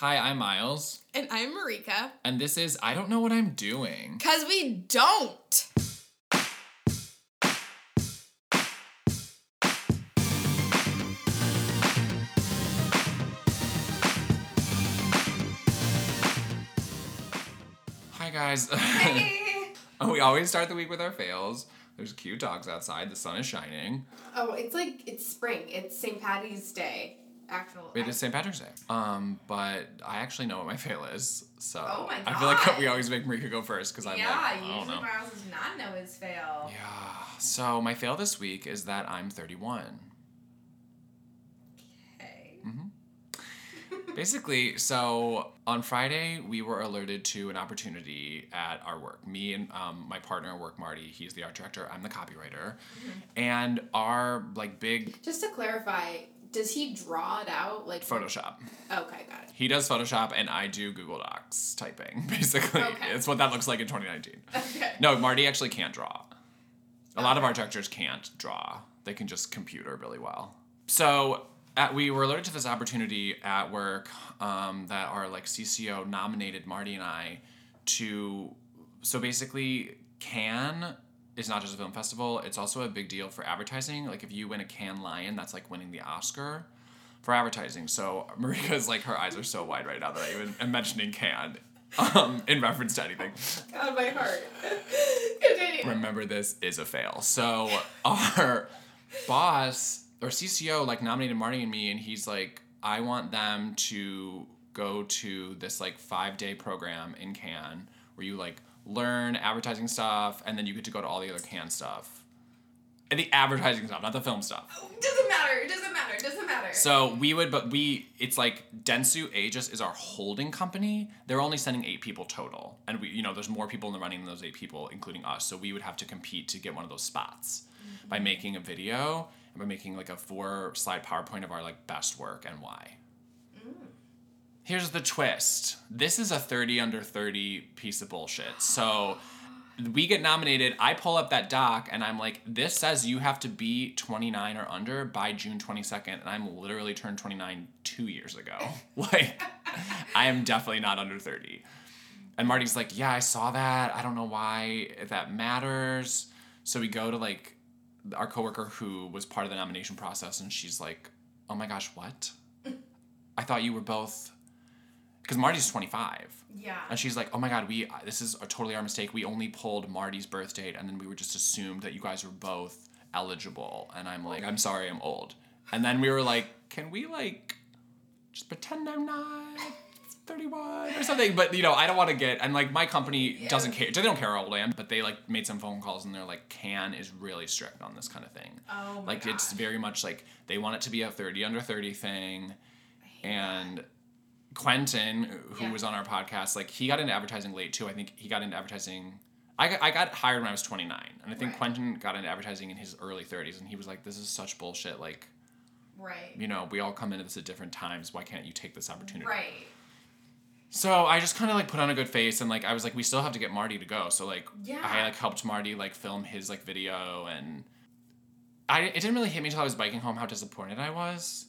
Hi, I'm Miles, And I'm Marika. and this is I Don't Know What I'm Doing. Because we don't. Hi, guys. Hey. we always start the week with our fails. There's cute dogs outside, the sun is shining. oh, it's like, it's spring. It's St. Patty's Day. Actual. It is St. Patrick's Day. Um, but I actually know what my fail is, so Oh my I feel like we always make Marika go first because I'm yeah, like, I don't usually know. Miles does not know his fail. Yeah. So my fail this week is that I'm 31. Okay. Basically, so on Friday we were alerted to an opportunity at our work. Me and um, my partner at work, Marty. He's the art director. I'm the copywriter, and our like big Just to clarify, does he draw it out? Like. Photoshop. Okay, got it. He does Photoshop, and I do Google Docs typing. Basically, Okay. it's what that looks like in 2019. Okay. No, Marty actually can't draw. A lot of art directors can't draw. They can just computer really well. So at, we were alerted to this opportunity at work um, that our like CCO nominated Marty and I to. So basically, Cannes is not just a film festival; it's also a big deal for advertising. Like if you win a Cannes Lion, that's like winning the Oscar for advertising. So Marika's like her eyes are so wide right now that I even am mentioning Cannes um, in reference to anything God, my heart. Continue. remember this is a fail. So our boss or CCO like nominated Marty and me, and he's like, I want them to go to this like five day program in Cannes where you like learn advertising stuff, and then you get to go to all the other Cannes stuff. And the advertising stuff, not the film stuff. Doesn't matter. It doesn't matter. It doesn't matter. So we would, but we, it's like Dentsu Aegis is our holding company. They're only sending eight people total. And we, you know, there's more people in the running than those eight people, including us. So we would have to compete to get one of those spots by mm-hmm. making a video and by making like a four slide PowerPoint of our like best work and why. Here's the twist. This is a 30 under 30 piece of bullshit. So we get nominated. I pull up that doc and I'm like, this says you have to be 29 or under by June 22nd. And I'm literally turned 29 two years ago. like, I am definitely not under 30. And Marty's like, yeah, I saw that. I don't know why that matters. So we go to like our coworker who was part of the nomination process and she's like, oh my gosh, what? I thought you were both. Because Marty's 25. yeah. And she's like, "Oh my god, we uh, this is a totally our mistake. We only pulled Marty's birth date, and then we were just assumed that you guys were both eligible." And I'm like, "I'm sorry, I'm old." And then we were like, "Cannes we like just pretend I'm not 31 or something?" But you know, I don't want to get and like my company doesn't care. They don't care how old I am, but they like made some phone calls and they're like, "Can is really strict on this kind of thing." Oh my like it's very much like they want it to be a 30 under 30 thing and Quentin, who Yeah. was on our podcast, like he got into advertising late too. I think he got into advertising. I got, I got hired when I was 29, and I think Right. Quentin got into advertising in his early 30s, and he was like, "This is such bullshit. Like, Right. you know, we all come into this at different times. Why can't you take this opportunity?" Right. So I just kind of like put on a good face, and like I was like, we still have to get Marty to go. So like, Yeah. I like helped Marty like film his like video, and I it didn't really hit me until I was biking home how disappointed I was.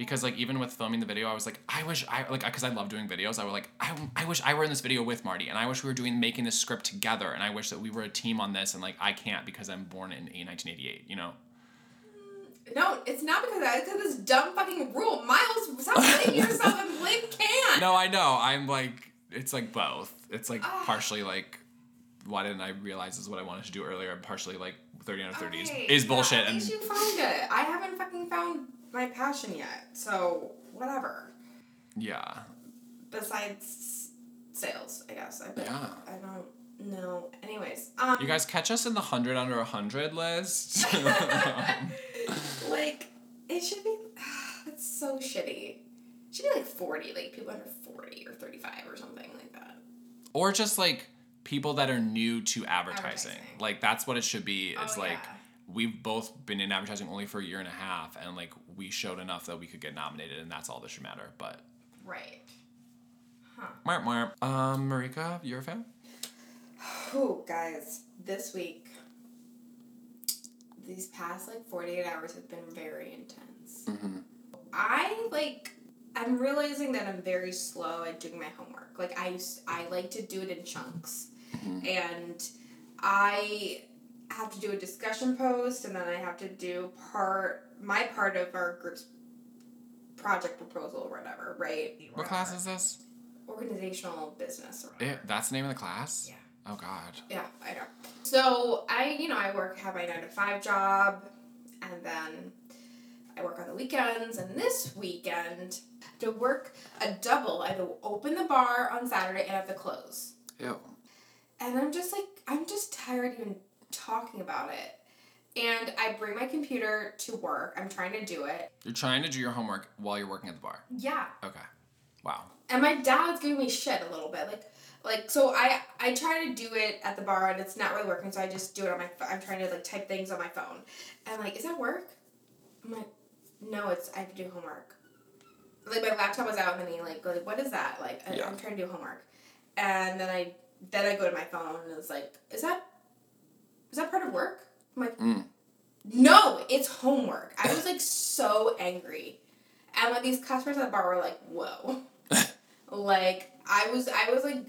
Because like even with filming the video i was like i wish i like because i love doing videos i was like I, I wish i were in this video with marty and i wish we were doing making this script together and i wish that we were a team on this and like i can't because i'm born in 1988 you know No, it's not because of that. It's because this dumb fucking rule. Miles, stop blaming yourself and blame Cannes. no i know i'm like it's like both it's like Ah. partially like why didn't i realize this is what i wanted to do earlier and partially like 30 out of 30 is, Okay, is yeah, bullshit At and you found it. I haven't fucking found my passion yet. So whatever. yeah Besides sales, I guess. I. Yeah. I don't know. Anyways, um, you guys catch us in the 100 under a 100 list like it should be. It's so shitty. It should be like forty, like people under forty or thirty-five or something like that. or just like people that are new to advertising. Advertising. Like that's what it should be. Oh, It's like yeah. We've both been in advertising only for a year and a half, and like we showed enough that we could get nominated, and that's all that should matter. But Right. Mwah, mwah. um, Marika, you're a fan. Oh, guys, this week, these past like 48 hours have been very intense. I like I'm realizing that I'm very slow at doing my homework. Like i i like to do it in chunks, and I have to do a discussion post, and then I have to do part my part of our group's project proposal or whatever. Right? What class is this? Organizational business. Or. Eh, it, that's the name of the class? Yeah. Oh, God. Yeah, I know. So I, you know, I work, have my nine to five job, and then I work on the weekends. And this weekend, to work a double, I have to open the bar on Saturday and I have to close. Ew. And I'm just like, I'm just tired even talking about it. And I bring my computer to work. I'm trying to do it. You're trying to do your homework while you're working at the bar. Yeah. Okay. Wow. And my dad's giving me shit a little bit, like, like so I I try to do it at the bar and it's not really working, so I just do it on my. I'm trying to like type things on my phone, and like, is that work? I'm like, no, it's I have to do homework. Like my laptop was out, and then he like, like what is that? Like I, Yeah. I'm trying to do homework, and then I then I go to my phone and it's like, is that is that part of work? I'm like, Mm. no, it's homework. I was like so angry. And like these customers at the bar were like, whoa. like I was I was like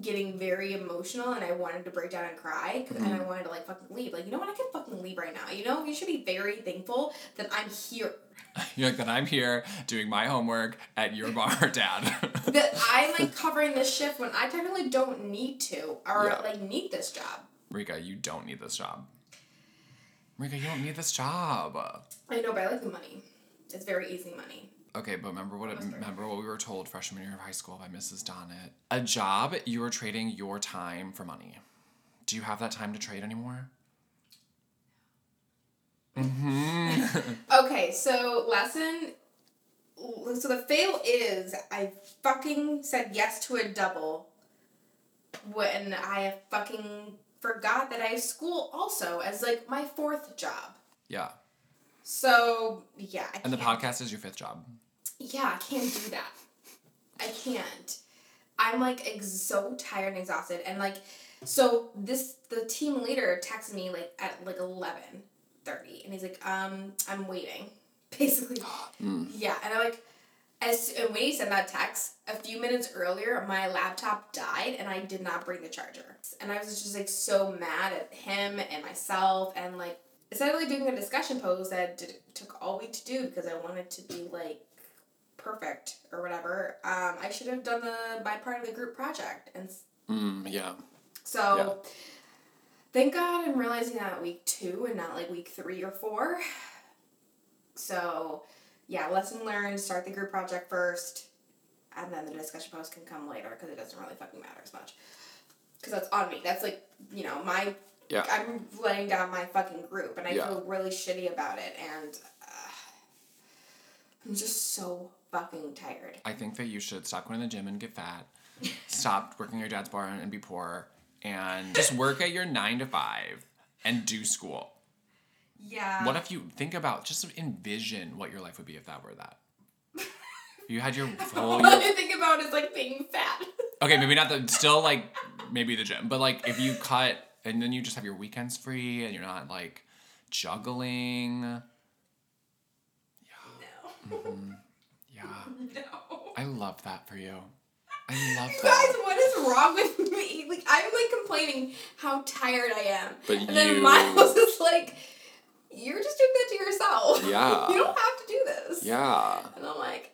getting very emotional and I wanted to break down and cry 'cause- and I wanted to like fucking leave. Like, you know what? I can fucking leave right now. You know, you should be very thankful that I'm here. You're like, that I'm here doing my homework at your bar, Dad. That I'm like covering this shift when I technically don't need to or Yeah. like need this job. Rika, you don't need this job. Rika, you don't need this job. I know, but I like the money. It's very easy money. Okay, but remember what it, remember what we were told freshman year of high school by Mrs. Donnet. A job, you are trading your time for money. Do you have that time to trade anymore? Mm-hmm. Okay, so lesson. So the fail is I fucking said yes to a double when I fucking forgot that I have school also as like my fourth job. yeah. So yeah, I And the podcast is your fifth job. Yeah, I can't do that. I can't. I'm like ex- so tired and exhausted, and like, so this the team leader texted me like at like eleven thirty, and he's like, um, I'm waiting, basically. Yeah, and I'm like, as and when he sent that text, a few minutes earlier, my laptop died, and I did not bring the charger, and I was just like so mad at him and myself, and like instead of like doing a discussion post that did, took all week to do because I wanted to be like perfect or whatever, um, I should have done the my part of the group project, and Mm, yeah. so. Thank God I'm realizing that week two and not like week three or four. So, yeah, lesson learned. Start the group project first, and then the discussion post can come later because it doesn't really fucking matter as much. Because that's on me. That's like you know my. Yeah. I'm letting down my fucking group, and I Yeah. feel really shitty about it, and uh, I'm just so fucking tired. I think that you should stop going to the gym and get fat. Stop working your dad's bar and be poor. And just work at your nine to five and do school. Yeah. What if you think about just envision what your life would be if that were that? You had your whole All I think about is like being fat. Okay, maybe not the still like maybe the gym, but like if you cut and then you just have your weekends free and you're not like juggling. Yeah. No. Mm-hmm. Yeah. No. I love that for you. I love You that. guys, what is wrong with me? Like I'm like complaining how tired I am. But and then Miles is like, You're just doing that to yourself. Yeah. you don't have to do this. Yeah. And I'm like,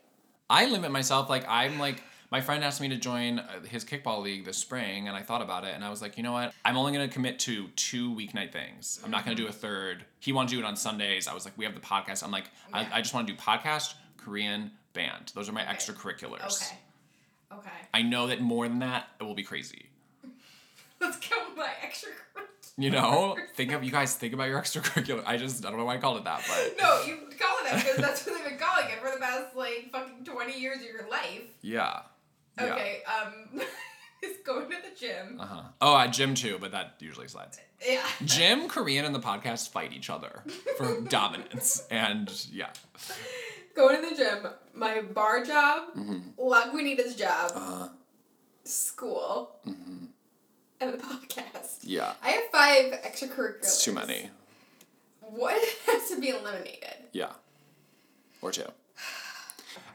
I limit myself. Like I'm like my friend asked me to join uh, his kickball league this spring, and I thought about it, and I was like, you know what? I'm only gonna commit to two weeknight things. I'm not gonna do a third. He wanted to do it on Sundays. I was like, we have the podcast. I'm like, Yeah. I, I just want to do podcast, Korean, band. Those are my extracurriculars. Okay. Okay. I know that more than that, it will be crazy. Let's go with my extra You know, think of you guys think about your extracurricular. I just I don't know why I called it that, but No, you call it that because that's what they've been calling it for the past like fucking twenty years of your life. yeah. Yeah. Okay, um is going to the gym. Uh huh. Oh, at gym too, but that usually slides. Yeah. Gym, Korean, and the podcast fight each other for dominance, and yeah. Going to the gym, my bar job, Mm-hmm. Lagunitas job, Uh, school, mm-hmm. And the podcast. yeah. I have five extracurriculars. It's too many. What has to be eliminated? Yeah. Or two.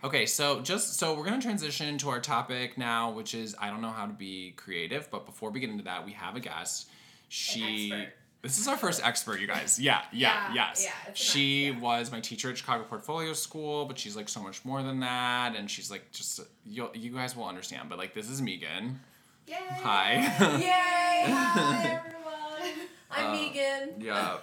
Okay, so just so we're gonna transition to our topic now, which is I don't know how to be creative, but before we get into that, we have a guest. She expert. this is our first expert, you guys. Yeah, yeah, Yeah, yes. yeah, she nice, yeah. was my teacher at Chicago Portfolio School, but she's like so much more than that, and she's like just you you guys will understand. But like this is Megan. Yay! Hi. Yay! Hi everyone. I'm Uh, Megan. Yeah,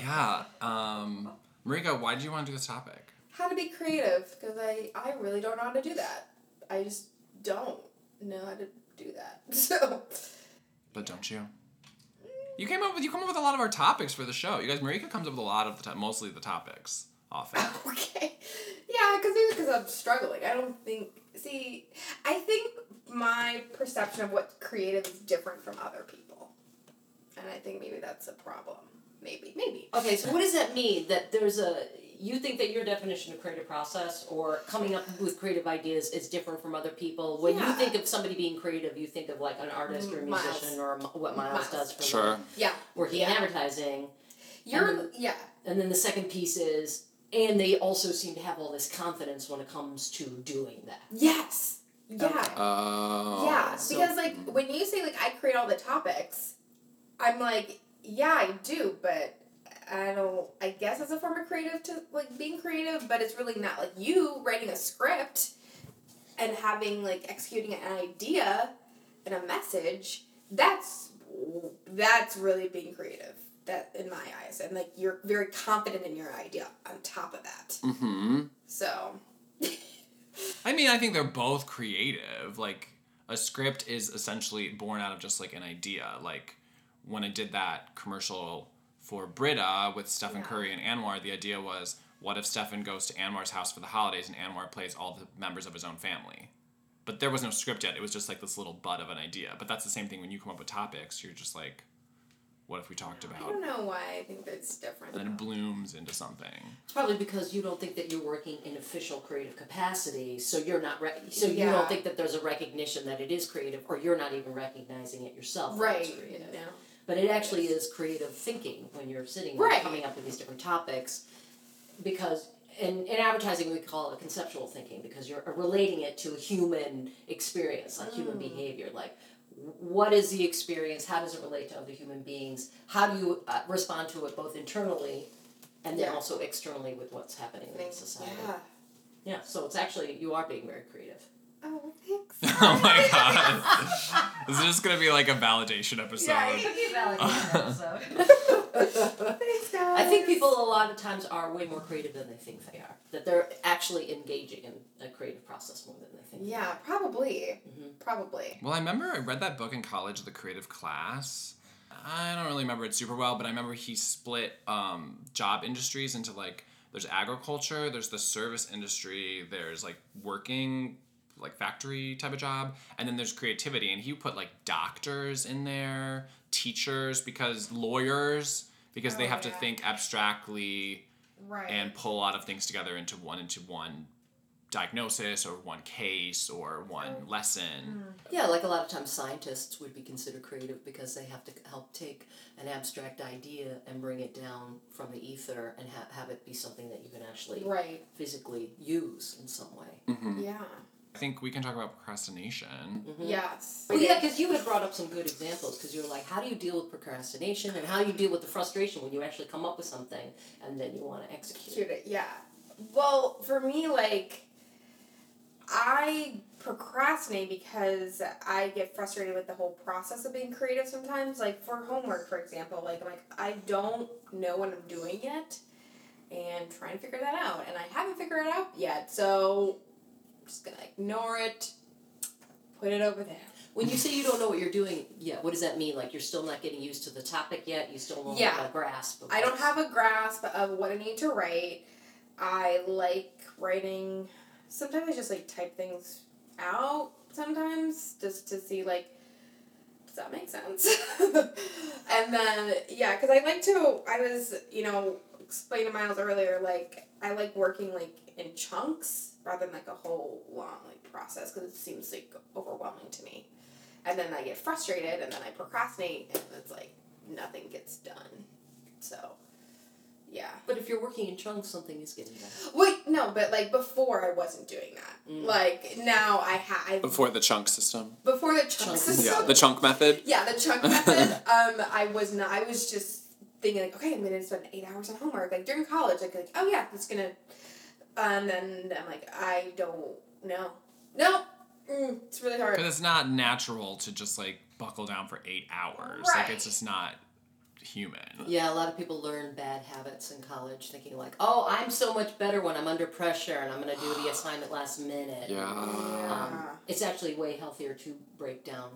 yeah. Um, Marika, why did you want to do this topic? How to be creative because I I really don't know how to do that. I just don't know how to do that. So But don't you? You came up with you come up with a lot of our topics for the show. You guys, Marika comes up with a lot of the mostly the topics often. okay, yeah, because maybe because I'm struggling. I don't think. See, I think my perception of what's creative is different from other people, and I think maybe that's a problem. Maybe, maybe. Okay, so what does that mean? That there's a you think that your definition of creative process or coming up with creative ideas is different from other people. When you think of somebody being creative, you think of like an artist or a Miles. musician or a, what Miles, Miles. does for Sure. living, Yeah, working in advertising. you're. And- yeah, And then the second piece is and they also seem to have all this confidence when it comes to doing that. yes, yeah. Okay. Oh. Yeah, so- because like when you say like I create all the topics, I'm like, yeah, I do, but I don't. I guess it's a form of creative to like being creative, but it's really not like you writing a script and having like executing an idea and a message. That's that's really being creative. That in my eyes, and like you're very confident in your idea on top of that. Mm-hmm. So I mean, I think they're both creative. Like a script is essentially born out of just like an idea. Like when I did that commercial for Brita with Stephen Yeah. Curry and Anwar, the idea was what if Stephen goes to Anwar's house for the holidays and Anwar plays all the members of his own family? But there was no script yet. It was just like this little bud of an idea. But that's the same thing when you come up with topics. You're just like, what if we talked about? I don't know why I think that's different. And then it blooms into something. It's probably because you don't think that you're working in official creative capacity, so you're not re- so you don't think that there's a recognition that it is creative, or you're not even recognizing it yourself. that Right. it's creative. No. But it actually is creative thinking when you're sitting there Right. coming up with these different topics, because in, in advertising we call it conceptual thinking because you're relating it to a human experience, like human Mm. behavior, like. What is the experience? How does it relate to other human beings? How do you uh, respond to it both internally and then Yeah. also externally with what's happening in Thanks. society? Yeah. Yeah, so it's actually you are being very creative. Oh, thanks. oh my god. this is just gonna be like a validation episode. be valid thanks, guys. I think people a lot of times are way more creative than they think they are. That they're actually engaging in a creative process more than they think. Yeah, probably. Mhm. Probably. Well, I remember I read that book in college, The Creative Class. I don't really remember it super well, but I remember he split um, job industries into like there's agriculture, there's the service industry, there's like working like factory type of job, and then there's creativity. And he put like doctors in there, teachers, because lawyers, because they Oh, have to think abstractly Right. and pull a lot of things together into one into one diagnosis or one case or one Oh. lesson. Yeah, like a lot of times scientists would be considered creative because they have to help take an abstract idea and bring it down from the ether and ha- have it be something that you can actually right. physically use in some way. Mm-hmm. Yeah. I think we can talk about procrastination. Mhm. Yes. Well, yeah, because you had brought up some good examples. Because you were like, how do you deal with procrastination, and how do you deal with the frustration when you actually come up with something and then you want to execute it? it. Yeah. Well, for me, like, I procrastinate because I get frustrated with the whole process of being creative sometimes. Like, for homework, for example, like, I'm like, I don't know what I'm doing yet and trying to figure that out. And I haven't figured it out yet, so I'm just gonna ignore it, put it over there. When you say you don't know what you're doing, yeah, what does that mean? Like you're still not getting used to the topic yet. You still don't Yeah. have a grasp. Of I don't have a grasp of what I need to write. I like writing. Sometimes I just like type things out. Sometimes just to see like, does that make sense? and then yeah, because I like to. I was you know explaining to Miles earlier like I like working like in chunks rather than like a whole long like process because it seems like overwhelming to me. And then I get frustrated and then I procrastinate and it's like nothing gets done. So Yeah. But if you're working in chunks, something is getting done. Wait, no, but like before I wasn't doing that. Mm. Like now I have Before the chunk system. before the chunk Chunk. system. Yeah, the chunk method. Yeah, the chunk method. Um, I was not. I was just thinking like, okay, I'm gonna spend eight hours on homework. Like during college, like, like oh yeah, it's gonna. And then I'm like, I don't know. No, mm, it's really hard. Because it's not natural to just like buckle down for eight hours. Right. Like it's just not human. Yeah, a lot of people learn bad habits in college, thinking like, "Oh, I'm so much better when I'm under pressure, and I'm going to do the assignment last minute." Yeah. Um, it's actually way healthier to break down.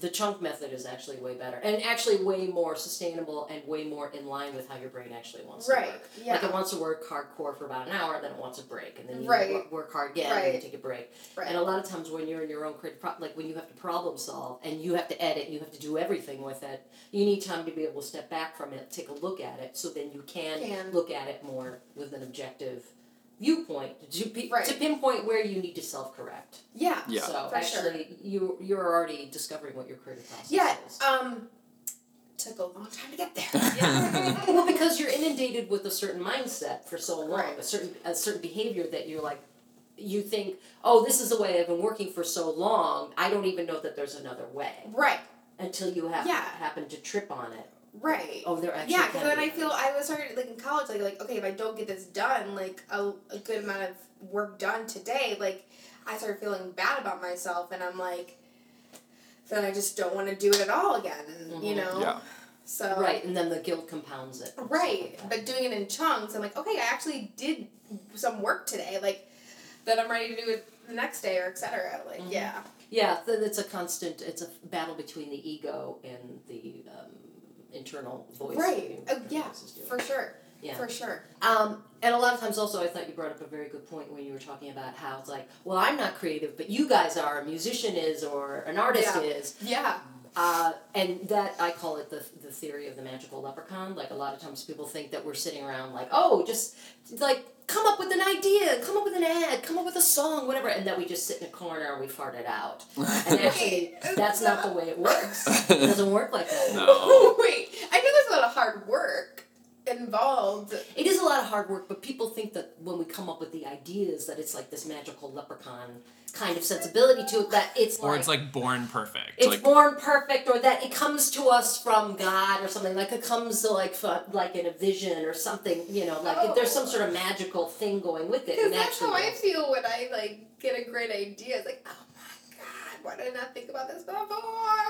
The chunk method is actually way better, and actually way more sustainable, and way more in line with how your brain actually wants to Right. work. Yeah. Like it wants to work hardcore for about an hour, then it wants a break, and then you Right. work, hard again, right. and then you take a break. right. And a lot of times when you're in your own creative, pro- like when you have to problem solve and you have to edit, you have to do everything with it. You need time to be able to step back from it, take a look at it, so then you can, Can. look at it more with an objective viewpoint to pe- Right. to pinpoint where you need to self correct. yeah. Yeah. So For sure. actually, you you're already discovering what your creative process Yeah. is. Um, took a long time to get there. well, because you're inundated with a certain mindset for so long, Right. a certain a certain behavior that you're like, you think, oh, this is the way I've been working for so long. I don't even know that there's another way right. until you have Yeah. happen to trip on it. Right. Oh, there actually. Yeah, can because then. I feel I was started like in college, like like okay, if I don't get this done, like a, a good amount of work done today, like I started feeling bad about myself, and I'm like, then I just don't want to do it at all again, you Mhm. know. Yeah. So Right, and then the guilt compounds it. right, but doing it in chunks, I'm like, okay, I actually did some work today, like that I'm ready to do it the next day or etc. Like Mhm. yeah, Yeah, th- it's a constant. It's a battle between the ego and the um, internal voice. right, that oh, your yeah, voice is doing. for sure, Yeah. for sure. Um, and a lot of times also, I thought you brought up a very good point when you were talking about how it's like, well, I'm not creative, but you guys are. A musician is, or an artist Yeah. is. Yeah, Uh, and that I call it the the theory of the magical leprechaun. Like a lot of times people think that we're sitting around like, oh, just like come up with an idea, come up with an ad, come up with a song, whatever, and then we just sit in a corner and we fart it out. And actually, that's not the way it works. It doesn't work like that. No. Wait, I know there's a lot of hard work involved. It is a lot of hard work, but people think that when we come up with the ideas, that it's like this magical leprechaun kind of sensibility to it. That it's Or like it's like born perfect. it's like born perfect, or that it comes to us from God or something. Like it comes to like fro- like in a vision or something. You know, like if there's some sort of oh. magical thing going with it. Because that's how I feel when I like get a great idea. It's like, oh my god, why did I not think about this before?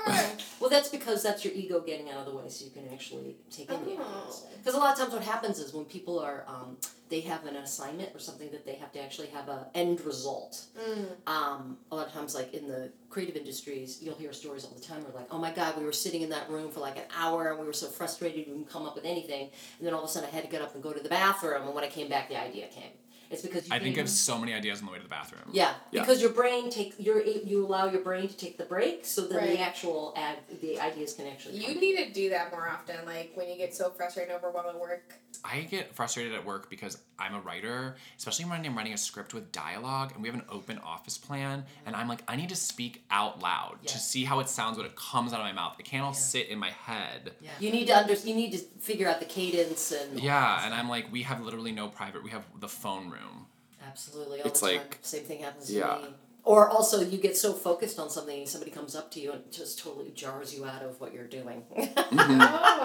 Well, that's because that's your ego getting out of the way, so you can actually take in the Oh. ideas. Because a lot of times, what happens is when people are, um, they have an assignment or something that they have to actually have a end result. mm. Um, a lot of times, like in the creative industries, you'll hear stories all the time where like, oh my god, we were sitting in that room for like an hour and we were so frustrated we didn't come up with anything, and then all of a sudden I had to get up and go to the bathroom, and when I came back, the idea came. It's because you I think came- of so many ideas on the way to the bathroom. yeah, Yeah. because your brain take your you allow your brain to take the break, so then Right. the actual ad the ideas can actually. You need to do that more often, like when you get so frustrated and overwhelmed at work. I get frustrated at work because I'm a writer, especially when I'm writing a script with dialogue and we have an open office plan and I'm like, I need to speak out loud to see how it sounds when it comes out of my mouth. It can't all Yeah. sit in my head. Yeah. You need to under you need to figure out the cadence and. Yeah, and I'm like, we have literally no private. We have the phone room. Absolutely, all It's the time. like- Same thing happens to Yeah. me. Or also, you get so focused on something, and somebody comes up to you and just totally jars you out of what you're doing.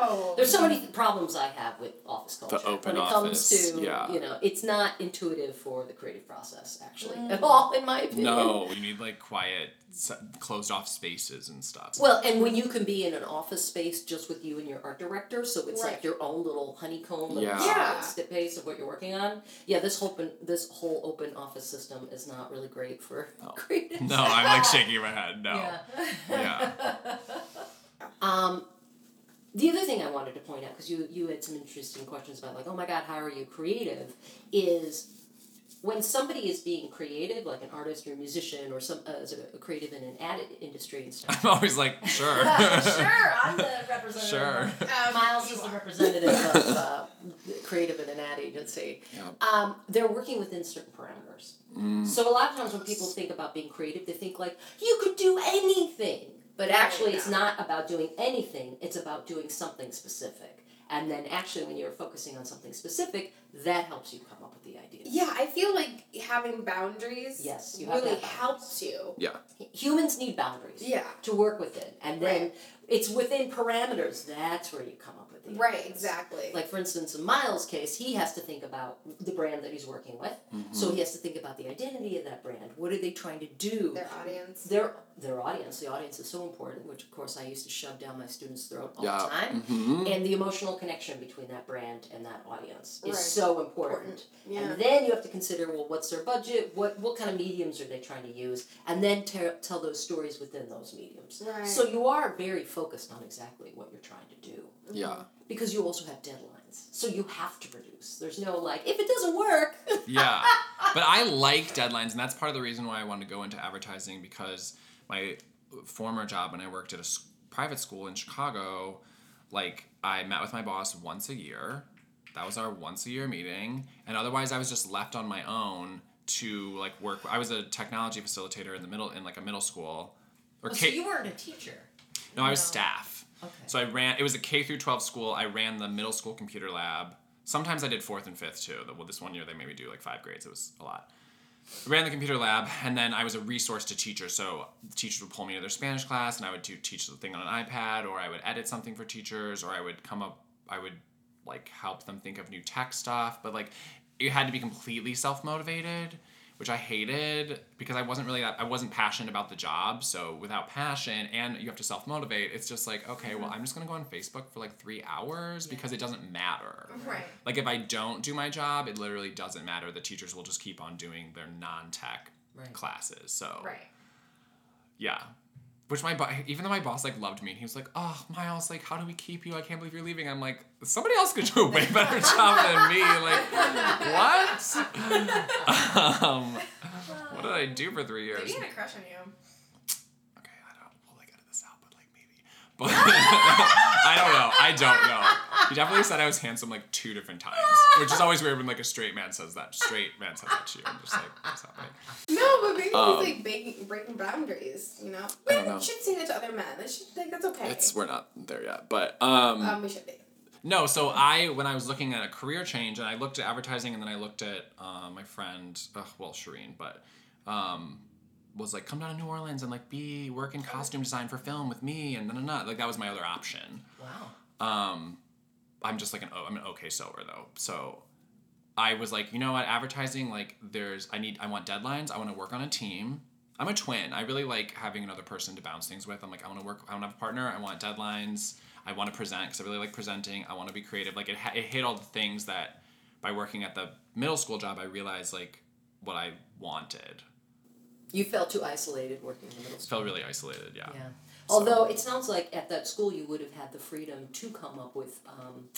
Oh. There's so many problems I have with office culture. open when it office, comes to, yeah. you know, it's not intuitive for the creative process, actually, Mm. at all, in my opinion. No, you need like quiet, s- closed off spaces and stuff. Well, and when you can be in an office space just with you and your art director, so it's Right. like your own little honeycomb, little Yeah. Yeah. step pace of what you're working on. Yeah, this whole open, this whole open office system is not really great for No. creatives. no, I'm like shaking my head. No. Yeah. um, the other thing I wanted to point out, because you you had some interesting questions about like, oh my God, how are you creative? Is when somebody is being creative, like an artist or a musician or some uh, as a, a creative in an ad industry and stuff. I'm always like, sure. sure, I'm the representative. Sure. Um, Miles is the representative of uh, creative in an ad agency. Yeah. Um, they're working within certain parameters. Mm. So a lot of times when people think about being creative, they think like you could do anything. But actually, it's not about doing anything. It's about doing something specific. And then actually, when you're focusing on something specific, that helps you come up with the idea. Yeah, I feel like having boundaries Yes, you really have helps you. Yeah. Humans need boundaries Yeah. to work within. And then Right. it's within parameters. That's where you come up with the Right, ideas. exactly. Like for instance, in Miles' case, he has to think about the brand that he's working with. So mm-hmm. he has to think about the identity of that brand. What are they trying to do? Their audience. Their their audience. The audience is so important, which of course I used to shove down my students' throat all Yeah. the time. Mhm. And the emotional connection between that brand and that audience is Right. so important. Important. Yeah. And then you have to consider well, what's their budget? What what kind of mediums are they trying to use? And then te- tell those stories within those mediums. Right. So you are very focused on exactly what you're trying to do Yeah. because you also have deadlines. So you have to produce. There's no like if it doesn't work. yeah but i like deadlines and that's part of the reason why i wanted to go into advertising because my former job when i worked at a private school in chicago like i met with my boss once a year that was our once a year meeting and otherwise i was just left on my own to like work i was a technology facilitator in the middle in like a middle school or Oh, K- so you weren't a teacher. no i was staff Okay. so I ran. It was a K through 12 school. I ran the middle school computer lab. Sometimes I did fourth and fifth too. Well, this one year they made me do like five grades. It was a lot. Ran the computer lab, and then I was a resource to teachers. So teachers would pull me to their Spanish class, and I would do teach the thing on an iPad, or I would edit something for teachers, or I would come up. I would like help them think of new tech stuff. But like, it had to be completely self motivated, which I hated because I wasn't really that. I wasn't passionate about the job. So without passion, and you have to self motivate, it's just like okay, well, mm-hmm. I'm just gonna go on Facebook for like three hours because it doesn't matter. Right. Like if I don't do my job, it literally doesn't matter. The teachers will just keep on doing their non-tech Right. classes. So Right. yeah. Which my bo- even though my boss like loved me and he was like, "Oh, Miles, like how do we keep you? I can't believe you're leaving." I'm like, "Somebody else could do a way better job than me." Like, what? um, what did I do for three years? Maybe he had a crush on you. Okay, I don't. We'll like edit this out, but like maybe. But I don't know. I don't know. He definitely said I was handsome like two different times, which is always weird when like a straight man says that. Straight man says that to you. I'm just like, what's happening? No, but maybe Um, he's like breaking, breaking boundaries. You know. I But don't know. you should say that to other men. That should like that's okay. It's we're not there yet, but um, um, we should be. no. So I when I was looking at a career change, and I looked at advertising, and then I looked at uh, my friend, uh, well Shireen, but um, was like, come down to New Orleans and like be work in costume design for film with me, and no, no, no. Like that was my other option. Wow. Um, I'm just like an I'm an okay sewer though. So I was like, you know what, advertising like there's I need I want deadlines. I want to work on a team. I'm a twin. I really like having another person to bounce things with. I'm like I want to work. I want to have a partner. I want deadlines. I want to present because I really like presenting. I want to be creative. Like it, ha- it hit all the things that by working at the middle school job I realized like what I wanted. You felt too isolated working in the middle school. Felt really isolated. Yeah. Yeah. Although it sounds like at that school you would have had the freedom to come up with, um,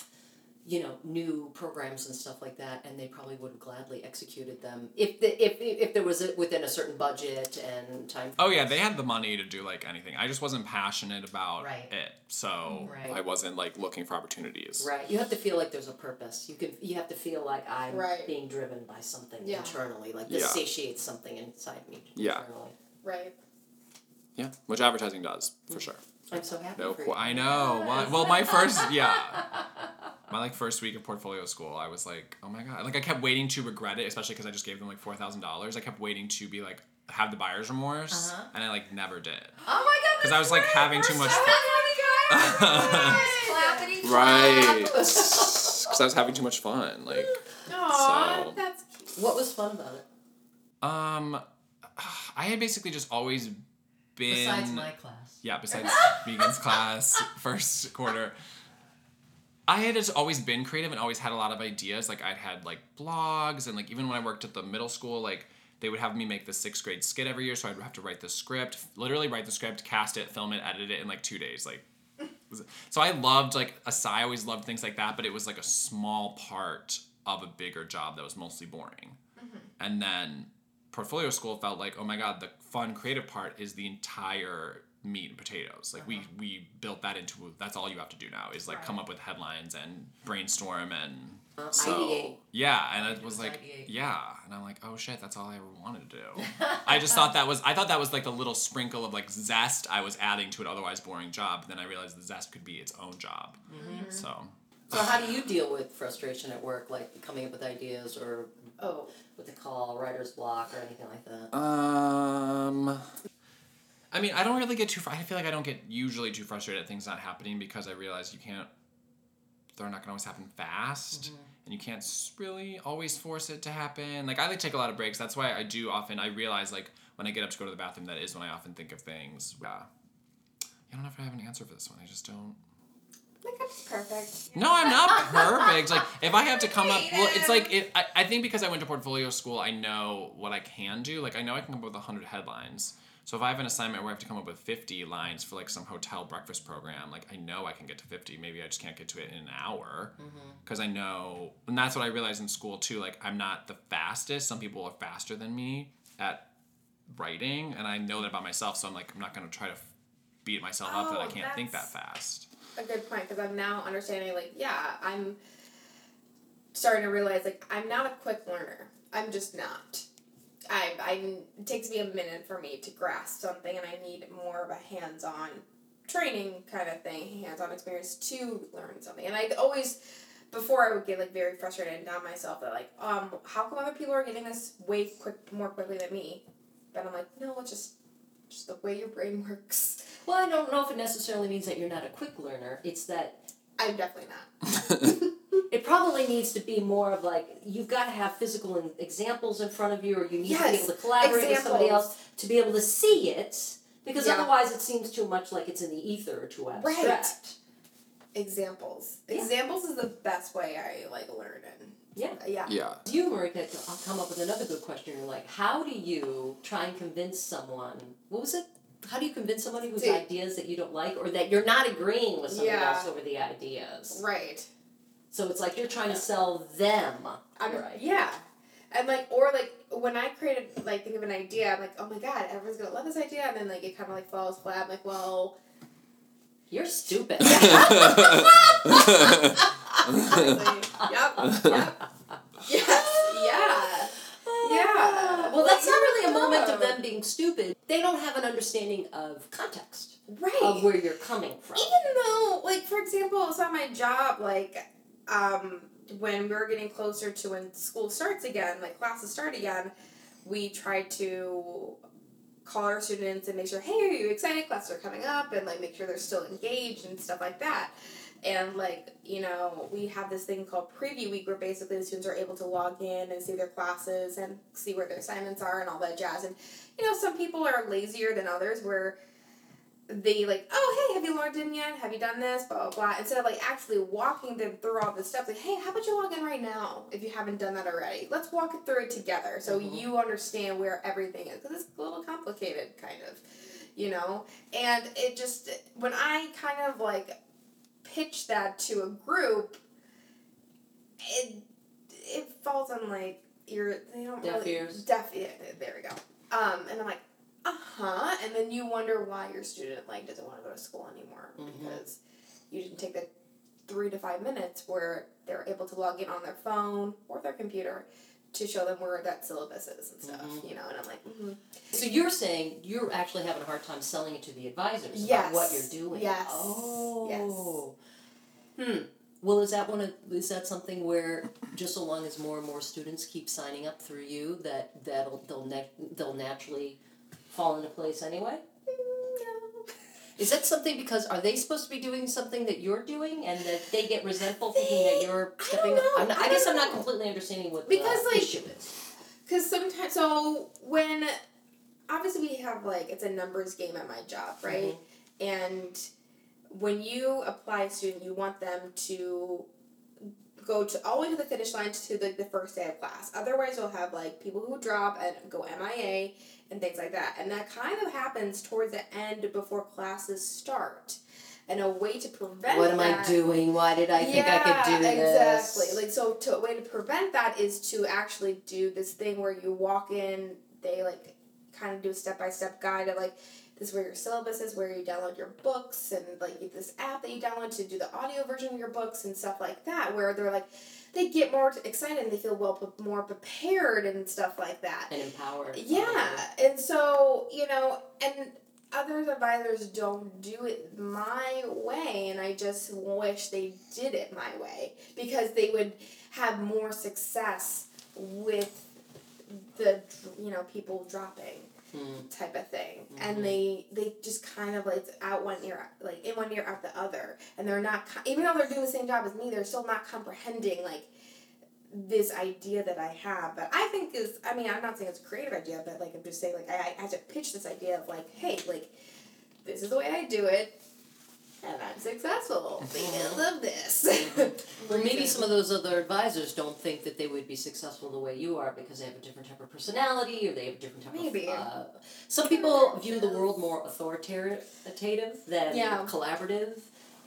you know, new programs and stuff like that, and they probably would have gladly executed them if the, if if there was a, within a certain budget and time. Oh yeah, they had the money to do like anything. I just wasn't passionate about Right. it, so Right. I wasn't like looking for opportunities. Right. You have to feel like there's a purpose. You can. You have to feel like I'm Right. being driven by something Yeah. internally. Like this Yeah. satiates something inside me. Yeah. Internally. Right. Yeah, which advertising does for mm. sure. I'm so happy No, for qu- you. I know. Well, well, my first yeah, my like first week of portfolio school, I was like, oh my god, like I kept waiting to regret it, especially because I just gave them like four thousand dollars. I kept waiting to be like have the buyer's remorse, Uh-huh. and I like never did. Oh my god, because I was, like, having too much Clappity Right. Because I was having too much fun. Like, Aw, So- that's cute. What was fun about it? um, I had basically just always been. Besides my class. Yeah, besides Megan's class, first quarter. I had just always been creative and always had a lot of ideas. Like I'd had like blogs and like even when I worked at the middle school, like they would have me make the sixth grade skit every year, so I'd have to write the script, literally write the script, cast it, film it, edit it in like two days. Like so I loved like I always loved things like that, but it was like a small part of a bigger job that was mostly boring. Mm-hmm. And then portfolio school felt like, oh my god, the fun creative part is the entire meat and potatoes. Like we we built that into that's all you have to do now is like come up with headlines and brainstorm and Uh, so ideate. yeah, and it was like ideate. yeah, and I'm like oh shit, that's all I ever wanted to do. I just thought that was I thought that was like the little sprinkle of like zest I was adding to an otherwise boring job. But then I realized the zest could be its own job. Mm-hmm. So So how do you deal with frustration at work, like coming up with ideas or Oh, what they call writer's block or anything like that? Um. I mean, I don't really get too. Fr- I feel like I don't get usually too frustrated at things not happening because I realize you can't. They're not gonna always happen fast, mm-hmm. and you can't really always force it to happen. Like I like to take a lot of breaks. That's why I do often. I realize like when I get up to go to the bathroom, that is when I often think of things. Yeah. I don't know if I have an answer for this one. I just don't. my cup's perfect. No, I'm not perfect. Like if I have to come up, well, it's like it. I, I think because I went to portfolio school, I know what I can do. Like I know I can come up with hundred headlines. So if I have an assignment where I have to come up with fifty lines for like some hotel breakfast program, like I know I can get to fifty. Maybe I just can't get to it in an hour mm-hmm. because I know, and that's what I realized in school too. Like I'm not the fastest. Some people are faster than me at writing, and I know that about myself. So I'm like, I'm not gonna try to beat myself up that I Oh, can't think that fast. a good point because I'm now understanding like yeah I'm starting to realize like I'm not a quick learner I'm just not I I it takes me a minute for me to grasp something and I need more of a hands on training kind of thing hands on experience to learn something. And I always before I would get like very frustrated and down myself that like um how come other people are getting this way quick more quickly than me? But I'm like no it's just just the way your brain works. Well, I don't know if it necessarily means that you're not a quick learner. It's that I'm definitely not it probably needs to be more of like you've got to have physical in- examples in front of you, or you need to be able to collaborate with somebody else to be able to see it. Because Yeah. otherwise, it seems too much like it's in the ether or too abstract. Right. examples. Yeah. Examples is the best way I like learn and Yeah. Uh, yeah. Yeah. You, Marika, I'll come up with another good question. You're like, how do you try and convince someone? What was it? How do you convince somebody whose See- ideas that you don't like, or that you're not agreeing with somebody Yeah. else over the ideas? Right. So it's like you're trying to sell them I'm idea. yeah. And like or like when I created like think of an idea, I'm like, oh my god, everyone's gonna love this idea and then like it kinda like falls flat. I'm like, well You're stupid. yep, yep. Yes, yeah. Yeah. Well, that's not really a moment of them being stupid. They don't have an understanding of context Right. of where you're coming from. even though like for example so at my job like um when we were getting closer to when school starts again like classes start again we try to call our students and make sure hey are you excited? Classes are coming up and like make sure they're still engaged and stuff like that. And like you know we have this thing called preview week where basically the students are able to log in and see their classes and see where their assignments are and all that jazz. And you know some people are lazier than others where they like, oh hey, have you logged in yet? Have you done this? Blah blah blah. Instead of like actually walking them through all the steps, like, hey, how about you log in right now if you haven't done that already? Let's walk it through it together so Mhm. you understand where everything is because it's a little complicated, kind of, you know. And it just when I kind of like pitch that to a group, it it falls on like ear. They don't Deaf really ears. deaf. Yeah, there we go. Um, and I'm like uh-huh and then you wonder why your student like doesn't want to go to school anymore Mhm. because you didn't take the three to five minutes where they're able to log in on their phone or their computer to show them where that syllabus is and stuff Mhm. you know and i'm like mm-hmm. So you're saying you're actually having a hard time selling it to the advisors Yes. about what you're doing. Yes. Oh. Yes. Hmm. Well, is that one of is that something where just so long as more and more students keep signing up through you that that'll they'll ne- they'll naturally fall into place anyway? Mm, no. Is that something because are they supposed to be doing something that you're doing and that they get resentful thinking that eh, you're I stepping? don't know. I'm not, I, I guess I'm not completely understanding what Because, the like, issue is. Because sometimes, so when obviously we have like it's a numbers game at my job, right? Mm-hmm. And when you apply a student, you want them to go to all the way to the finish line to the, the first day of class. Otherwise, you'll have like people who drop and go MIA and things like that. And that kind of happens towards the end before classes start. And a way to prevent What am that, I doing? Why did I think I could do this? exactly. Like so, to a way to prevent that is to actually do this thing where you walk in. They like kind of do a step by step guide of like this is where your syllabus is, where you download your books, and like this app that you download to do the audio version of your books and stuff like that. Where they're like, they get more excited and they feel well more prepared and stuff like that. and empowered. Yeah, and so you know, and other advisors don't do it my way, and I just wish they did it my way because they would have more success with the you know people dropping Mm. type of thing Mhm. and they they just kind of like out one ear like in one ear out the other and they're not even though they're doing the same job as me they're still not comprehending like this idea that I have but I think is I mean I'm not saying it's a creative idea but like I'm just saying like I, I had to pitch this idea of like hey like this is the way I do it and I'm successful because of this Well, maybe some of those other advisors don't think that they would be successful the way you are because they have a different type of personality or they have a different type Maybe. of. Uh, some people view the world more authoritative than Yeah. collaborative.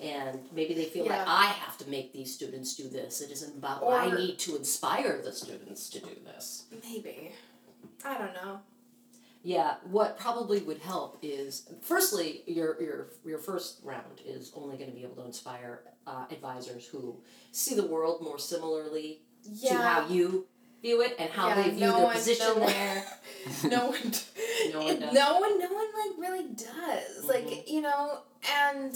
And maybe they feel Yeah. like I have to make these students do this. It isn't about I need to inspire the students to do this. maybe I don't know Yeah, what probably would help is firstly your your your first round is only going to be able to inspire uh, advisors who see the world more similarly yeah to how you view it and how Yeah, they view no their one- position no one- there. no one No one does. no one no one like really does Mhm. like you know and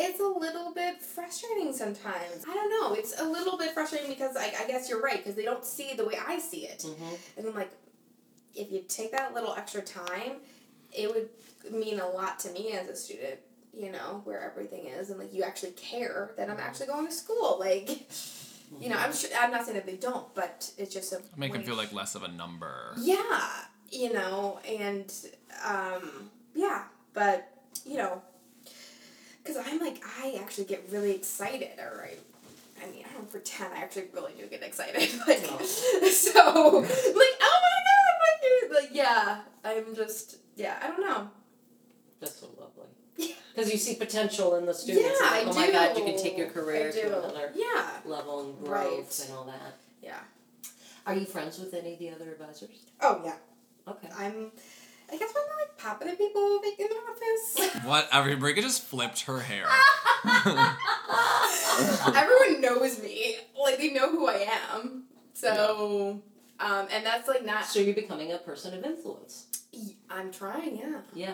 it's a little bit frustrating sometimes i don't know it's a little bit frustrating because i, I guess you're right because they don't see the way i see it hmm and i'm like if you take that little extra time it would mean a lot to me as a student you know where everything is and like you actually care that i'm actually going to school like you know i'm sure i'm not saying that they don't but it's just a Make them feel like less of a number. yeah, you know, and um, yeah, but you know, because I'm like, I actually get really excited. All right. I mean, I don't pretend. I actually really do get excited. Like, Oh. so, like, my god, like, yeah. I'm just, yeah. I don't know. That's so lovely. Because you see potential in the students. Yeah, and like, I oh my god, you can take your career to another Yeah. level and growth Right. and all that. Yeah. Are you friends with any of the other advisors? Oh yeah. Okay. I'm. I guess I'm like popping at people like in the office. Whatever. Marika just flipped her hair. Everyone knows me. Like they know who I am. So, um, and that's like not. So you're becoming a person of influence. I'm trying. Yeah. Yeah.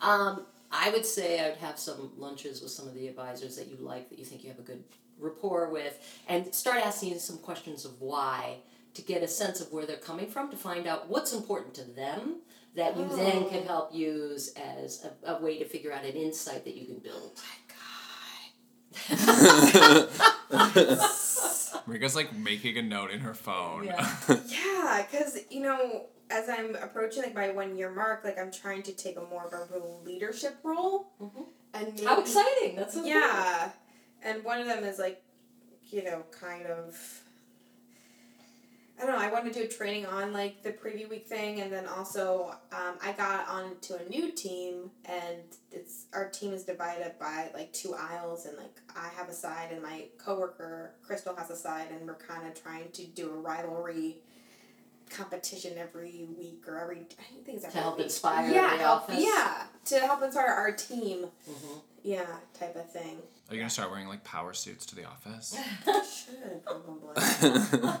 Um, I would say I would have some lunches with some of the advisors that you like, that you think you have a good rapport with, and start asking some questions of why to get a sense of where they're coming from to find out what's important to them that you then Oh. can help use as a, a way to figure out an insight that you can build. Marika's like making a note in her phone. Yeah. Yeah, because you know, as I'm approaching like my one year mark, like I'm trying to take a more of a leadership role, Mhm. and maybe, How exciting! That's so cool. Yeah, and one of them is like, you know, kind of. I don't know. I want to do a training on like the preview week thing, and then also um, I got onto a new team, and it's our team is divided by like two aisles, and like I have a side, and my coworker Crystal has a side, and we're kind of trying to do a rivalry competition every week or every I think it's every To help week. inspire yeah, the help, office. yeah, to help inspire our team, Mhm. yeah, type of thing. Are you gonna start wearing like power suits to the office? Should probably.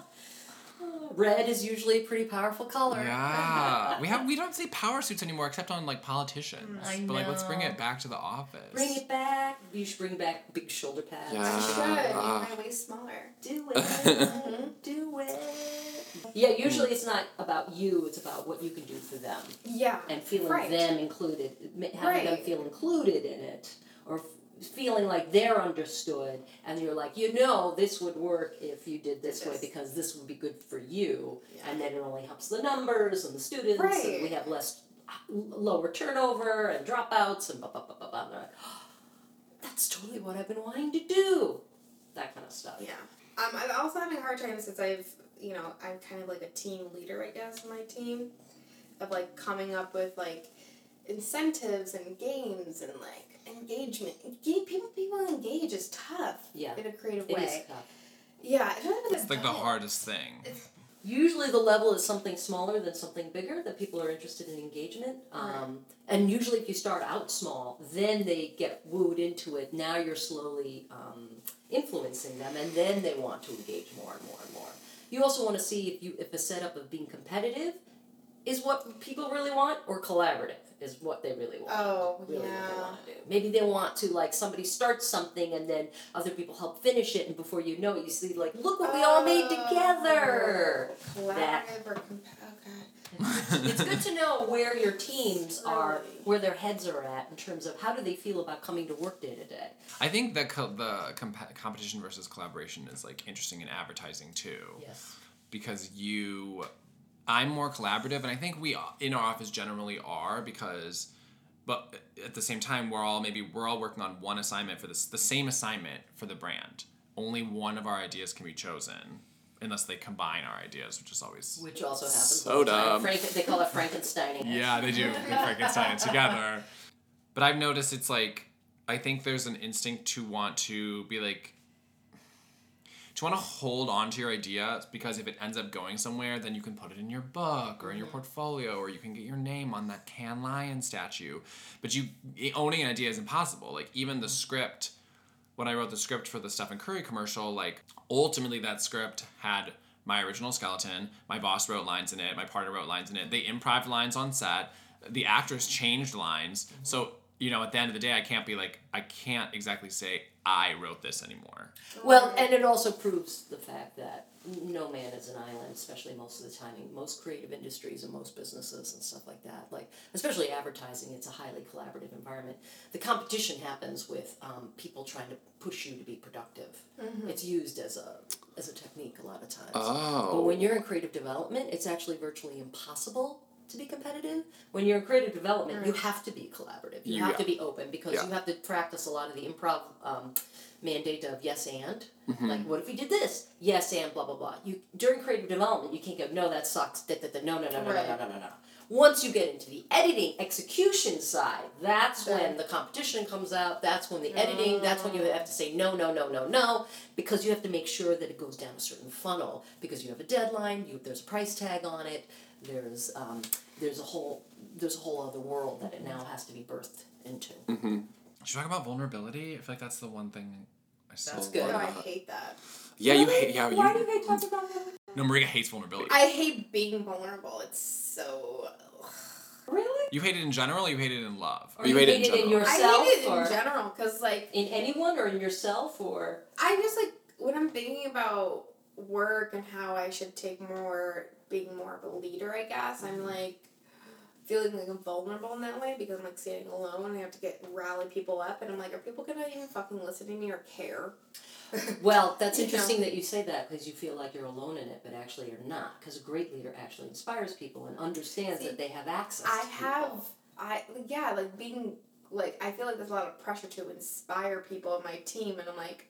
Red is usually a pretty powerful color. yeah. We have we don't see power suits anymore except on like politicians. I But like let's bring it back to the office. Bring it back. You should bring back big shoulder pads. Yeah. I should Ah. make my waist smaller. Do it. Do it. Yeah, usually it's not about you, it's about what you can do for them. Yeah. And feeling Right. them included, ma- having them feel included in it. Or f- feeling like they're understood and you're like, you know, this would work if you did this way because this would be good for you. Yeah. And then it only helps the numbers and the students and we have less lower turnover and dropouts and blah blah blah blah blah. Like, that's totally what I've been wanting to do. That kind of stuff. Yeah. Um, I'm also having a hard time since I've, you know, I'm kind of like a team leader, I guess, in my team, of like coming up with like incentives and games and like engagement. Engage, people people engage is tough Yeah. in a creative It is way. tough. Yeah, it's not even It's like the dull. hardest thing. Usually the level is something smaller than something bigger that people are interested in engagement. Um, and usually if you start out small, then they get wooed into it. Now you're slowly um, influencing them and then they want to engage more and more and more. You also want to see if you if a setup of being competitive is what people really want or collaborative. Is what they really want. Oh, really what they yeah. want to do. Maybe they want to like somebody starts something and then other people help finish it, and before you know it, you see like, look what we all made oh. together. That- Collaborative or comp- oh it's good to know where your teams are, where their heads are at in terms of how do they feel about coming to work day to day. I think the co- the comp- competition versus collaboration is like interesting in advertising too. Yes. because you I'm more collaborative and I think we in our office generally are because but at the same time we're all maybe we're all working on one assignment for this the same assignment for the brand. Only one of our ideas can be chosen unless they combine our ideas, which is always Which also happens So all the time. dumb. Frank, they call it Frankensteining. Yeah, they do. They Frankenstein it together. But I've noticed it's like I think there's an instinct to want to be like to want to hold on to your idea because if it ends up going somewhere, then you can put it in your book or in your mm-hmm. portfolio or you can get your name on that Cannes Lion statue. But you owning an idea is impossible. Like even the mm-hmm. script when I wrote the script for the Stephen Curry commercial, like ultimately that script had my original skeleton. My boss wrote lines in it. My partner wrote lines in it. They improv lines on set. The actors changed lines. So mm-hmm. You know, at the end of the day, I can't be like I can't exactly say I wrote this anymore. Well, and it also proves the fact that no man is an island, especially most of the time in most creative industries and most businesses and stuff like that. Like, especially advertising, it's a highly collaborative environment. The competition happens with um, people trying to push you to be productive. It's used as a as a technique a lot of times. Oh. But when you're in creative development, it's actually virtually impossible to be competitive. When you're in creative development, you have to be collaborative. You have to be open because Yeah. you have to practice a lot of the improv um, mandate of yes and. Mm-hmm. Like, what if we did this? Yes and blah blah blah. You during creative development, you can't go no that sucks. Da, da, da, no no no no Right. no no no no. Once you get into the editing execution side, that's Sure. when the competition comes out. That's when the editing. That's when you have to say no no no no no because you have to make sure that it goes down a certain funnel because you have a deadline. You there's a price tag on it. There's um, there's a whole there's a whole other world that it now has to be birthed into. Should we talk about vulnerability? I feel like that's the one thing I still That's good. No, I hate that. Yeah, you hate yeah, Why you do they talk about that? No, Maria hates vulnerability. I hate being vulnerable. It's so. Really? you hate it in general or you hate it in love? Or you hate hate it in general? yourself I hate it or in general because like in anyone or in yourself or I just like when I'm thinking about work and how I should take more, being more of a leader. I guess I'm mm-hmm. like feeling like I'm vulnerable in that way because I'm like standing alone and I have to get rally people up and I'm like, are people gonna even fucking listen to me or care? Well, that's interesting that you say that because you feel like you're alone in it, but actually you're not. Because a great leader actually inspires people and understands See, that they have access. I have, people. I yeah, like being like I feel like there's a lot of pressure to inspire people in my team, and I'm like,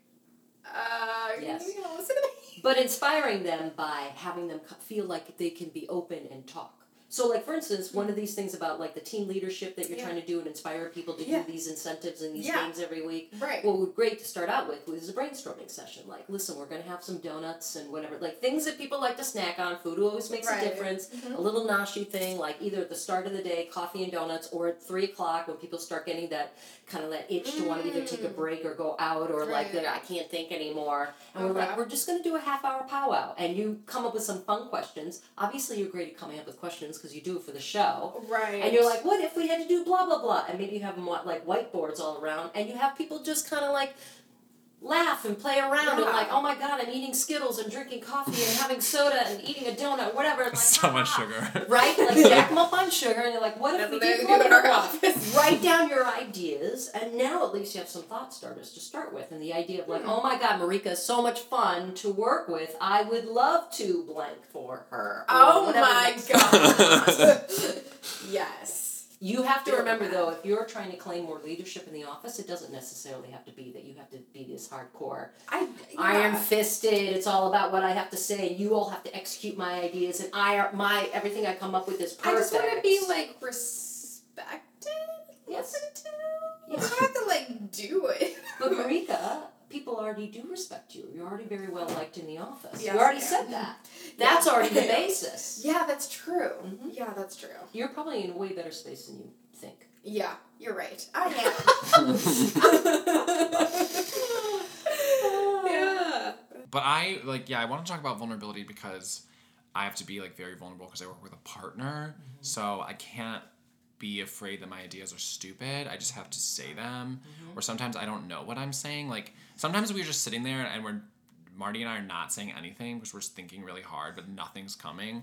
uh, Yes. you gonna listen to me? but inspiring them by having them feel like they can be open and talk. So, like for instance, one of these things about like the team leadership that you're Yeah. trying to do and inspire people to Yeah. do these incentives and these Yeah. games every week. Right. What would be great to start out with was a brainstorming session. Like, listen, we're gonna have some donuts and whatever, like things that people like to snack on. Food always makes Right. a difference. Mhm. A little noshy thing, like either at the start of the day, coffee and donuts, or at three o'clock when people start getting that kind of that itch to want to either take a Mm. break or go out, or like that I can't think anymore. And we're like, we're just gonna do a half hour powwow, and you come up with some fun questions. Obviously, you're great at coming up with questions because you do it for the show. Right. And you're like, what if we had to do blah blah blah? And maybe you have them like whiteboards all around, and you have people just kind of like laugh and play around and like, oh my god, I'm eating Skittles and drinking coffee and having soda and eating a donut, whatever. Like, so much "Ah." sugar. Right? Like jack them up on sugar, and you're like, what if That's we what they did do in blah, blah, our office. Write down your ideas, and now at least you have some thought starters to start with. And the idea of like, Hmm. oh my god, Marika is so much fun to work with. I would love to blank for her. Oh my god. yes. You have to remember though, if you're trying to claim more leadership in the office, it doesn't necessarily have to be that you have to this hardcore I yeah. iron fisted. It's all about what I have to say. You all have to execute my ideas, and I are my everything I come up with is perfect. I just want to be like respected. Yes. Listened to. Yes. I don't have to like do it. But Marika, people already do respect you. You're already very well liked in the office. Yes, you already am. said that. That's Yeah. already the basis. yeah, that's true. Mhm. Yeah, that's true. You're probably in a way better space than you think. Yeah, you're right. I am. yeah. But I like yeah, I want to talk about vulnerability because I have to be like very vulnerable because I work with a partner, mm-hmm. so I can't be afraid that my ideas are stupid. I just have to say them. Mm-hmm. Or sometimes I don't know what I'm saying. Like sometimes we're just sitting there and we're Marty and I are not saying anything because we're just thinking really hard, but nothing's coming.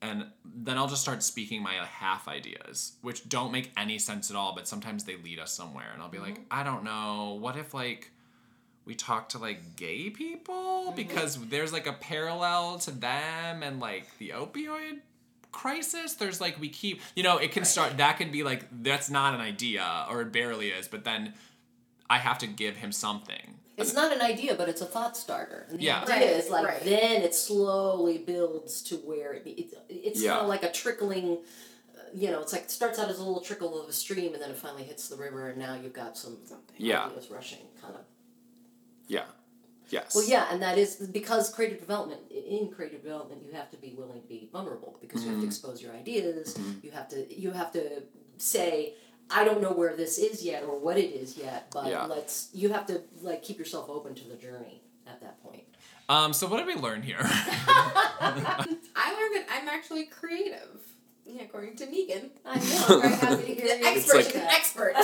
And then I'll just start speaking my half ideas, which don't make any sense at all, but sometimes they lead us somewhere. And I'll be like, mm-hmm. I don't know. What if like we talk to like gay people because there's like a parallel to them and like the opioid crisis there's like we keep you know it can start that could be like that's not an idea or it barely is but then i have to give him something It's not an idea, but it's a thought starter. And the Yeah. idea Right, is like right. then it slowly builds to where it, it's it's Yeah. kind of like a trickling. uh, You know, it's like it starts out as a little trickle of a stream, and then it finally hits the river, and now you've got some Something. Yeah. ideas rushing, kind of. Yeah yes Well, yeah, and that is because creative development. In creative development, you have to be willing to be vulnerable because you have to expose your ideas. You have to you have to say, I don't know where this is yet or what it is yet, but Yeah. let's. You have to like keep yourself open to the journey at that point. um so what did we learn here I learned that I'm actually creative. Yeah, according to Megan. I know. I'm very happy to hear The you expert. say She's an expert.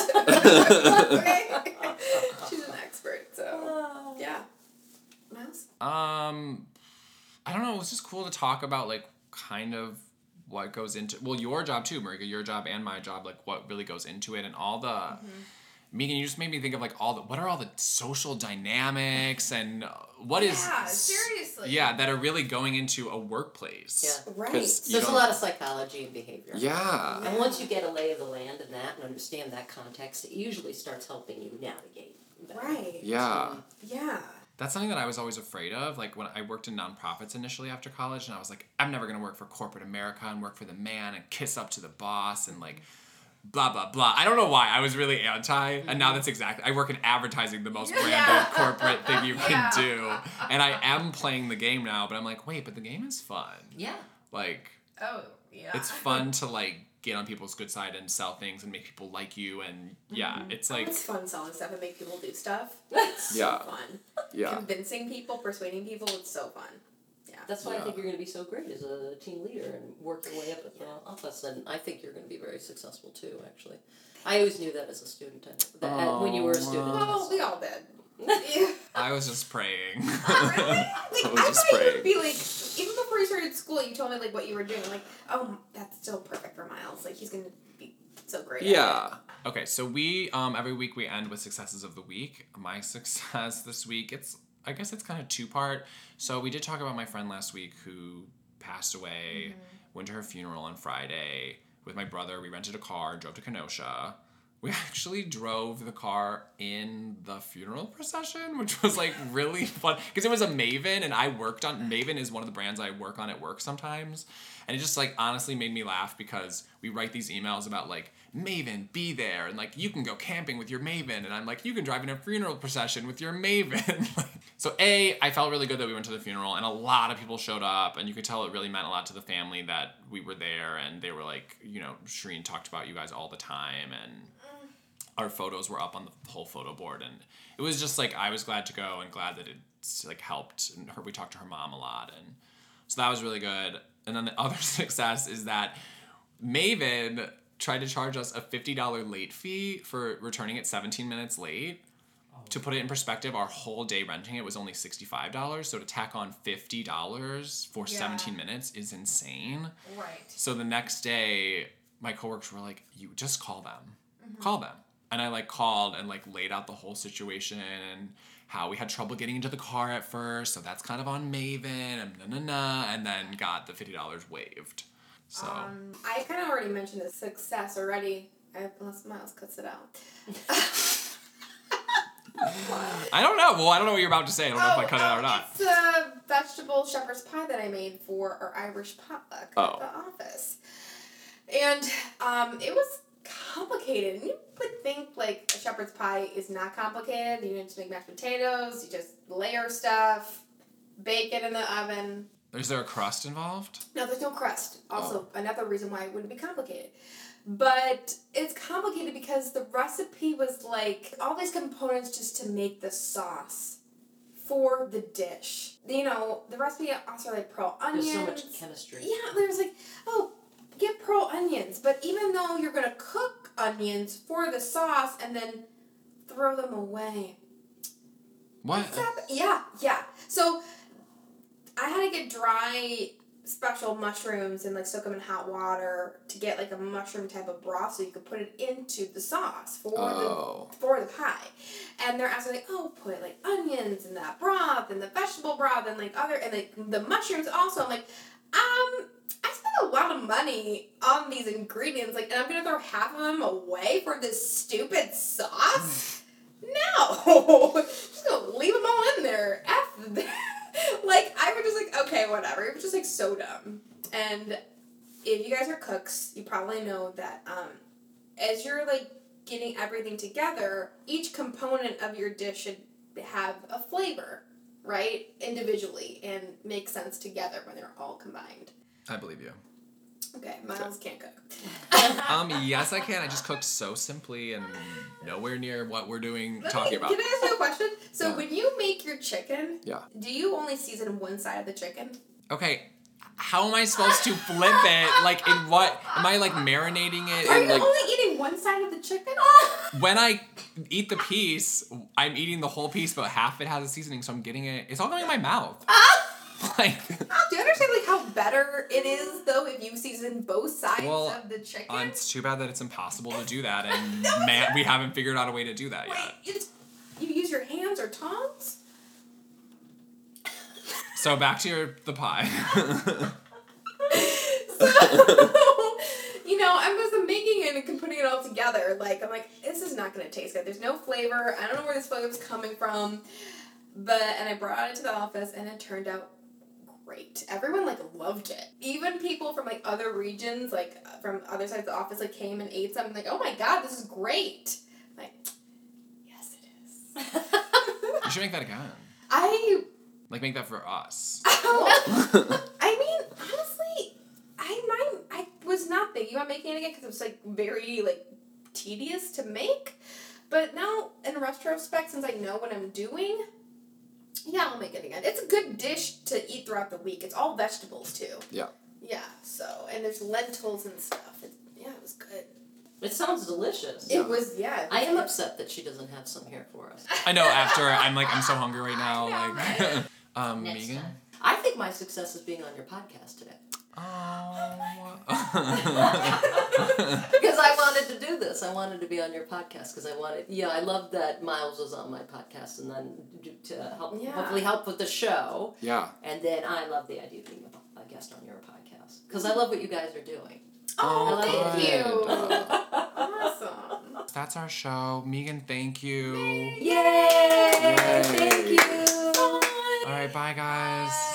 okay. She's an expert. So yeah. Mouse. um i don't know it was just cool to talk about like kind of what goes into well your job too marika your job and my job like what really goes into it and all the Megan, you just made me think of like all the what are all the social dynamics and uh, what is Yeah, seriously. yeah that are really going into a workplace. Yeah. Right. 'Cause you There's a lot of psychology and behavior. Yeah. And once you get a lay of the land in that and understand that context, it usually starts helping you navigate. better. Right. Yeah. Yeah. That's something that I was always afraid of. Like when I worked in nonprofits initially after college, and I was like, I'm never gonna work for corporate America and work for the man and kiss up to the boss and like blah blah blah. I don't know why. I was really anti, and now mm-hmm. that's exactly. I work in advertising, the most branded Yeah. corporate thing you can Yeah. do, and I am playing the game now. But I'm like, wait, but the game is fun. Yeah. Like Oh yeah. it's fun to like get on people's good side and sell things and make people like you and yeah mm-hmm. it's oh, like it's fun selling stuff and make people do stuff. It's so Yeah. fun. Yeah Convincing people, persuading people, it's so fun. Yeah. That's why I think you're going to be so great as a team leader and work your way up at the office. And I think you're going to be very successful too, actually. I always knew that as a student. I- That, uh, when you were a student. Well, we all did. I was just praying Oh, really? Like, I I, was just thought you praying. would be like, even before you started school, you told me like what you were doing. Like, oh, that's so perfect for Miles. Like, he's gonna be so great. at it. yeah okay so we um every week we end with successes of the week. My success this week it's i guess it's kind of two part so we did talk about my friend last week who passed away went to her funeral on friday with my brother. We rented a car drove to kenosha. We actually drove the car in the funeral procession, which was like really fun because it was a Maven, and I worked on Maven is one of the brands I work on at work sometimes, and it just like honestly made me laugh because we write these emails about like Maven be there. And like you can go camping with your Maven, and I'm like you can drive in a funeral procession with your Maven. so a I felt really good that we went to the funeral, and a lot of people showed up, and you could tell it really meant a lot to the family that we were there, and they were like you know Shireen talked about you guys all the time, and mm. our photos were up on the whole photo board and it was just like I was glad to go and glad that it like helped and her we talked to her mom a lot and so that was really good. And then the other success is that Maven tried to charge us a $50 late fee for returning it 17 minutes late to put it in perspective our whole day renting it was only $65 so to tack on $50 for Yeah. 17 minutes is insane Right. so the next day, my coworkers were like, "You just call them, mm-hmm. call them." And I like called and like laid out the whole situation and how we had trouble getting into the car at first, so that's kind of on Maven and na na na, and then got the fifty dollars waived. So Um, I kind of already mentioned the success already. I, unless Miles cuts it out. I don't know. Well, I don't know what you're about to say. I don't know if I cut it out or oh, not. It's a vegetable shepherd's pie that I made for our Irish potluck Oh. at the office. And um, it was complicated. And you would think like a shepherd's pie is not complicated. You just make mashed potatoes, you just layer stuff, bake it in the oven. Is there a crust involved? No, there's no crust. Oh. Also, Oh. another reason why it wouldn't be complicated. But it's complicated because the recipe was like all these components just to make the sauce for the dish. You know, the recipe also like pearl onions. There's so much chemistry. Yeah, there's like, oh, get pearl onions. But even though you're gonna cook onions for the sauce and then throw them away. What? Yeah, yeah. So I had to get dry special mushrooms and like soak them in hot water to get like a mushroom type of broth so you could put it into the sauce for Oh. the for the pie. And they're asking like, oh, put like onions in that broth and the vegetable broth and like other and like the mushrooms also. I'm like, um, I spent a lot of money on these ingredients, like, and I'm gonna throw half of them away for this stupid sauce. No, just gonna leave them all in there. F. like I was just like, okay, whatever. It was just like so dumb. And if you guys are cooks, you probably know that um, as you're like getting everything together, each component of your dish should have a flavor, right? Individually and make sense together when they're all combined. I believe you. Okay, Miles can't cook. Um, yes, I can. I just cook so simply and nowhere near what we're doing Let talking me- about. Can I ask you a question? So Yeah. when you make your chicken, Yeah. do you only season one side of the chicken? Okay, how am I supposed to flip it? Like in what? Am I like marinating it Are in you like? only eating one side of the chicken? When I eat the piece, I'm eating the whole piece, but half it has a seasoning, so I'm getting it. It's all going in my mouth. Like, Do you understand like how better it is though if you season both sides Well, of the chicken? uh, it's too bad that it's impossible to do that, and man, we haven't figured out a way to do that Wait, yet. you use your hands or tongs? So back to your the pie. So, you know, I was making it and putting it all together. Like, I'm like, this is not gonna taste good. There's no flavor. I don't know where this flavor is coming from. But and I brought it to the office and it turned out great. Everyone like loved it. Even people from like other regions, like from other sides of the office, like came and ate some. Like, oh my god, this is great. Like, yes, it is. you should make that again. I Like make that for us. Oh. I mean, honestly, I mind I was not thinking about making it again because it was like very like tedious to make. But now, in retrospect, since I know what I'm doing, yeah, I'll make it again. It's a good dish to eat throughout the week. It's all vegetables too. Yeah. Yeah. So and there's lentils and stuff. It, yeah, it was good. It sounds delicious. It was yeah. I am upset that she doesn't have some here for us. I know. After I'm like I'm so hungry right now. Know, Like, right? um, Next Megan. time. I think my success is being on your podcast today. Oh. Because I wanted to do this. I wanted to be on your podcast because I wanted, yeah, I love that Miles was on my podcast and then to help, Yeah. hopefully help with the show. yeah. And then I love the idea of being a, a guest on your podcast because I love what you guys are doing. Oh, Oh, thank you. awesome. That's our show. Megan, thank you. Yay! Yay. Thank you. All right, bye guys. Bye.